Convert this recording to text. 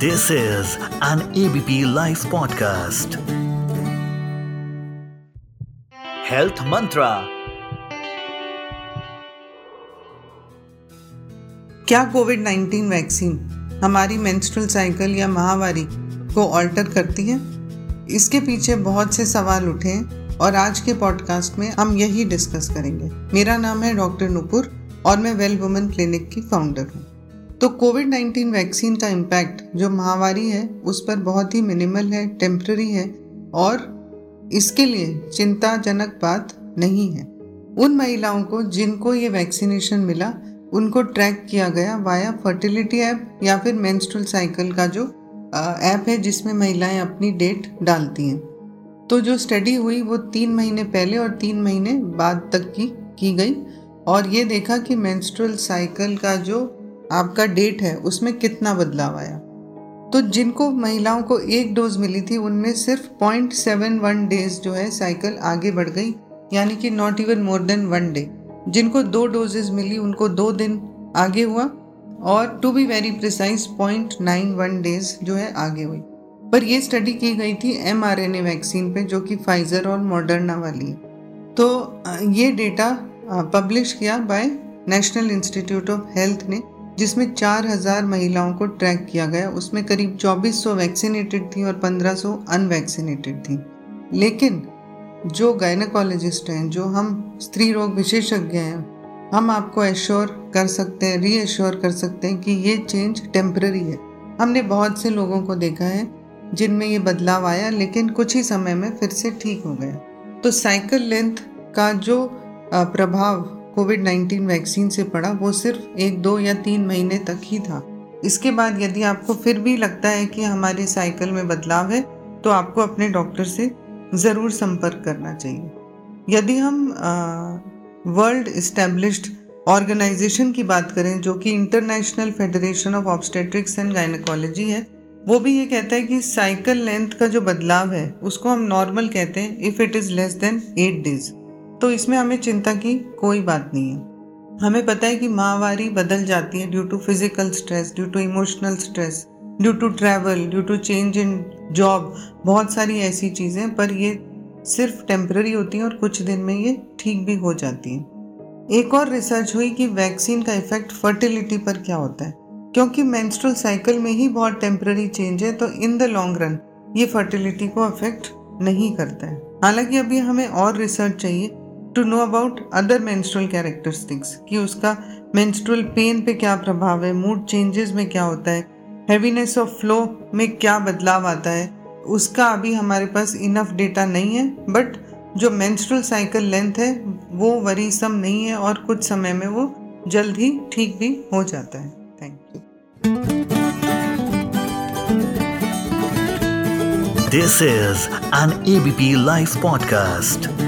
This is an ABP Life podcast. Health Mantra. क्या Covid 19 vaccine हमारी menstrual cycle या महावारी को ऑल्टर करती है इसके पीछे बहुत से सवाल उठे हैं और आज के पॉडकास्ट में हम यही डिस्कस करेंगे मेरा नाम है डॉक्टर नुपुर और मैं वेल वुमेन क्लिनिक की फाउंडर हूँ तो कोविड 19 वैक्सीन का इम्पैक्ट जो महामारी है, उस पर बहुत ही मिनिमल है टेम्प्ररी है और इसके लिए चिंताजनक बात नहीं है। उन महिलाओं को जिनको ये वैक्सीनेशन मिला, उनको ट्रैक किया गया वाया फर्टिलिटी ऐप या फिर मेंस्ट्रुअल साइकिल का जो ऐप है जिसमें महिलाएँ अपनी डेट डालती हैं। तो जो स्टडी हुई, वो तीन महीने पहले और तीन महीने बाद तक की की गई और ये देखा कि मेंस्ट्रुअल साइकिल का जो आपका डेट है, उसमें कितना बदलाव आया? तो जिनको महिलाओं को एक डोज मिली थी, उनमें सिर्फ़ पॉइंट सेवन वन डेज़ जो है साइकिल आगे बढ़ गई, यानी कि not even more than one day जिनको दो डोजेज मिली, उनको दो दिन आगे हुआ, और to be very precise point nine one days जो है, आगे हुई। पर यह स्टडी की गई थी M R N A vaccine पे, जो कि फाइजर और मॉडर्ना वाली तो ये डेटा पब्लिश किया by national institute of health ने। जिसमें 4000 महिलाओं को ट्रैक किया गया, उसमें करीब 2400 वैक्सीनेटेड थी और 1500 अनवैक्सीनेटेड थी। लेकिन जो गायनाकोलॉजिस्ट हैं, जो हम स्त्री रोग विशेषज्ञ हैं, हम आपको एश्योर कर सकते हैं रीएश्योर कर सकते हैं कि ये चेंज टेम्प्ररी है। हमने बहुत से लोगों को देखा है, जिनमें ये बदलाव आया, लेकिन कुछ ही समय में फिर से ठीक हो गया। तो साइकिल लेंथ का जो प्रभाव कोविड 19 वैक्सीन से पड़ा, वो सिर्फ़ एक, दो या तीन महीने तक ही था। इसके बाद यदि आपको फिर भी लगता है कि हमारे साइकिल में बदलाव है तो आपको अपने डॉक्टर से ज़रूर संपर्क करना चाहिए। यदि हम वर्ल्ड इस्टेब्लिश्ड ऑर्गेनाइजेशन की बात करें, जो कि international federation of obstetrics and gynaecology है, वो भी ये कहता है कि साइकिल लेंथ का जो बदलाव है, उसको हम नॉर्मल कहते हैं, if it is less than eight days. तो इसमें हमें चिंता की कोई बात नहीं है। हमें पता है कि माहवारी बदल जाती है due to physical stress due to emotional stress due to travel due to change in job बहुत सारी ऐसी चीज़ें, पर ये सिर्फ़ टेम्प्ररी होती हैं और कुछ दिन में ये ठीक भी हो जाती हैं। एक और रिसर्च हुई कि वैक्सीन का इफ़ेक्ट फर्टिलिटी पर क्या होता है। क्योंकि मेंस्ट्रुअल साइकिल में ही बहुत टेम्प्ररी चेंज है तो इन द लॉन्ग रन ये फर्टिलिटी को अफेक्ट नहीं करता है। हालाँकि अभी हमें और रिसर्च चाहिए to know about other menstrual characteristics कि उसका मेंस्ट्रुअल पेन पे क्या प्रभाव है मूड चेंजेस में क्या होता है हैवीनेस ऑफ़ फ्लो में क्या बदलाव आता है, उसका अभी हमारे पास इनफ डेटा नहीं है बट जो मेंस्ट्रुअल साइकिल लेंथ है, वो वरीसम नहीं है और कुछ समय में वो जल्द ही ठीक भी हो जाता है। Thank you this is an ABP live podcast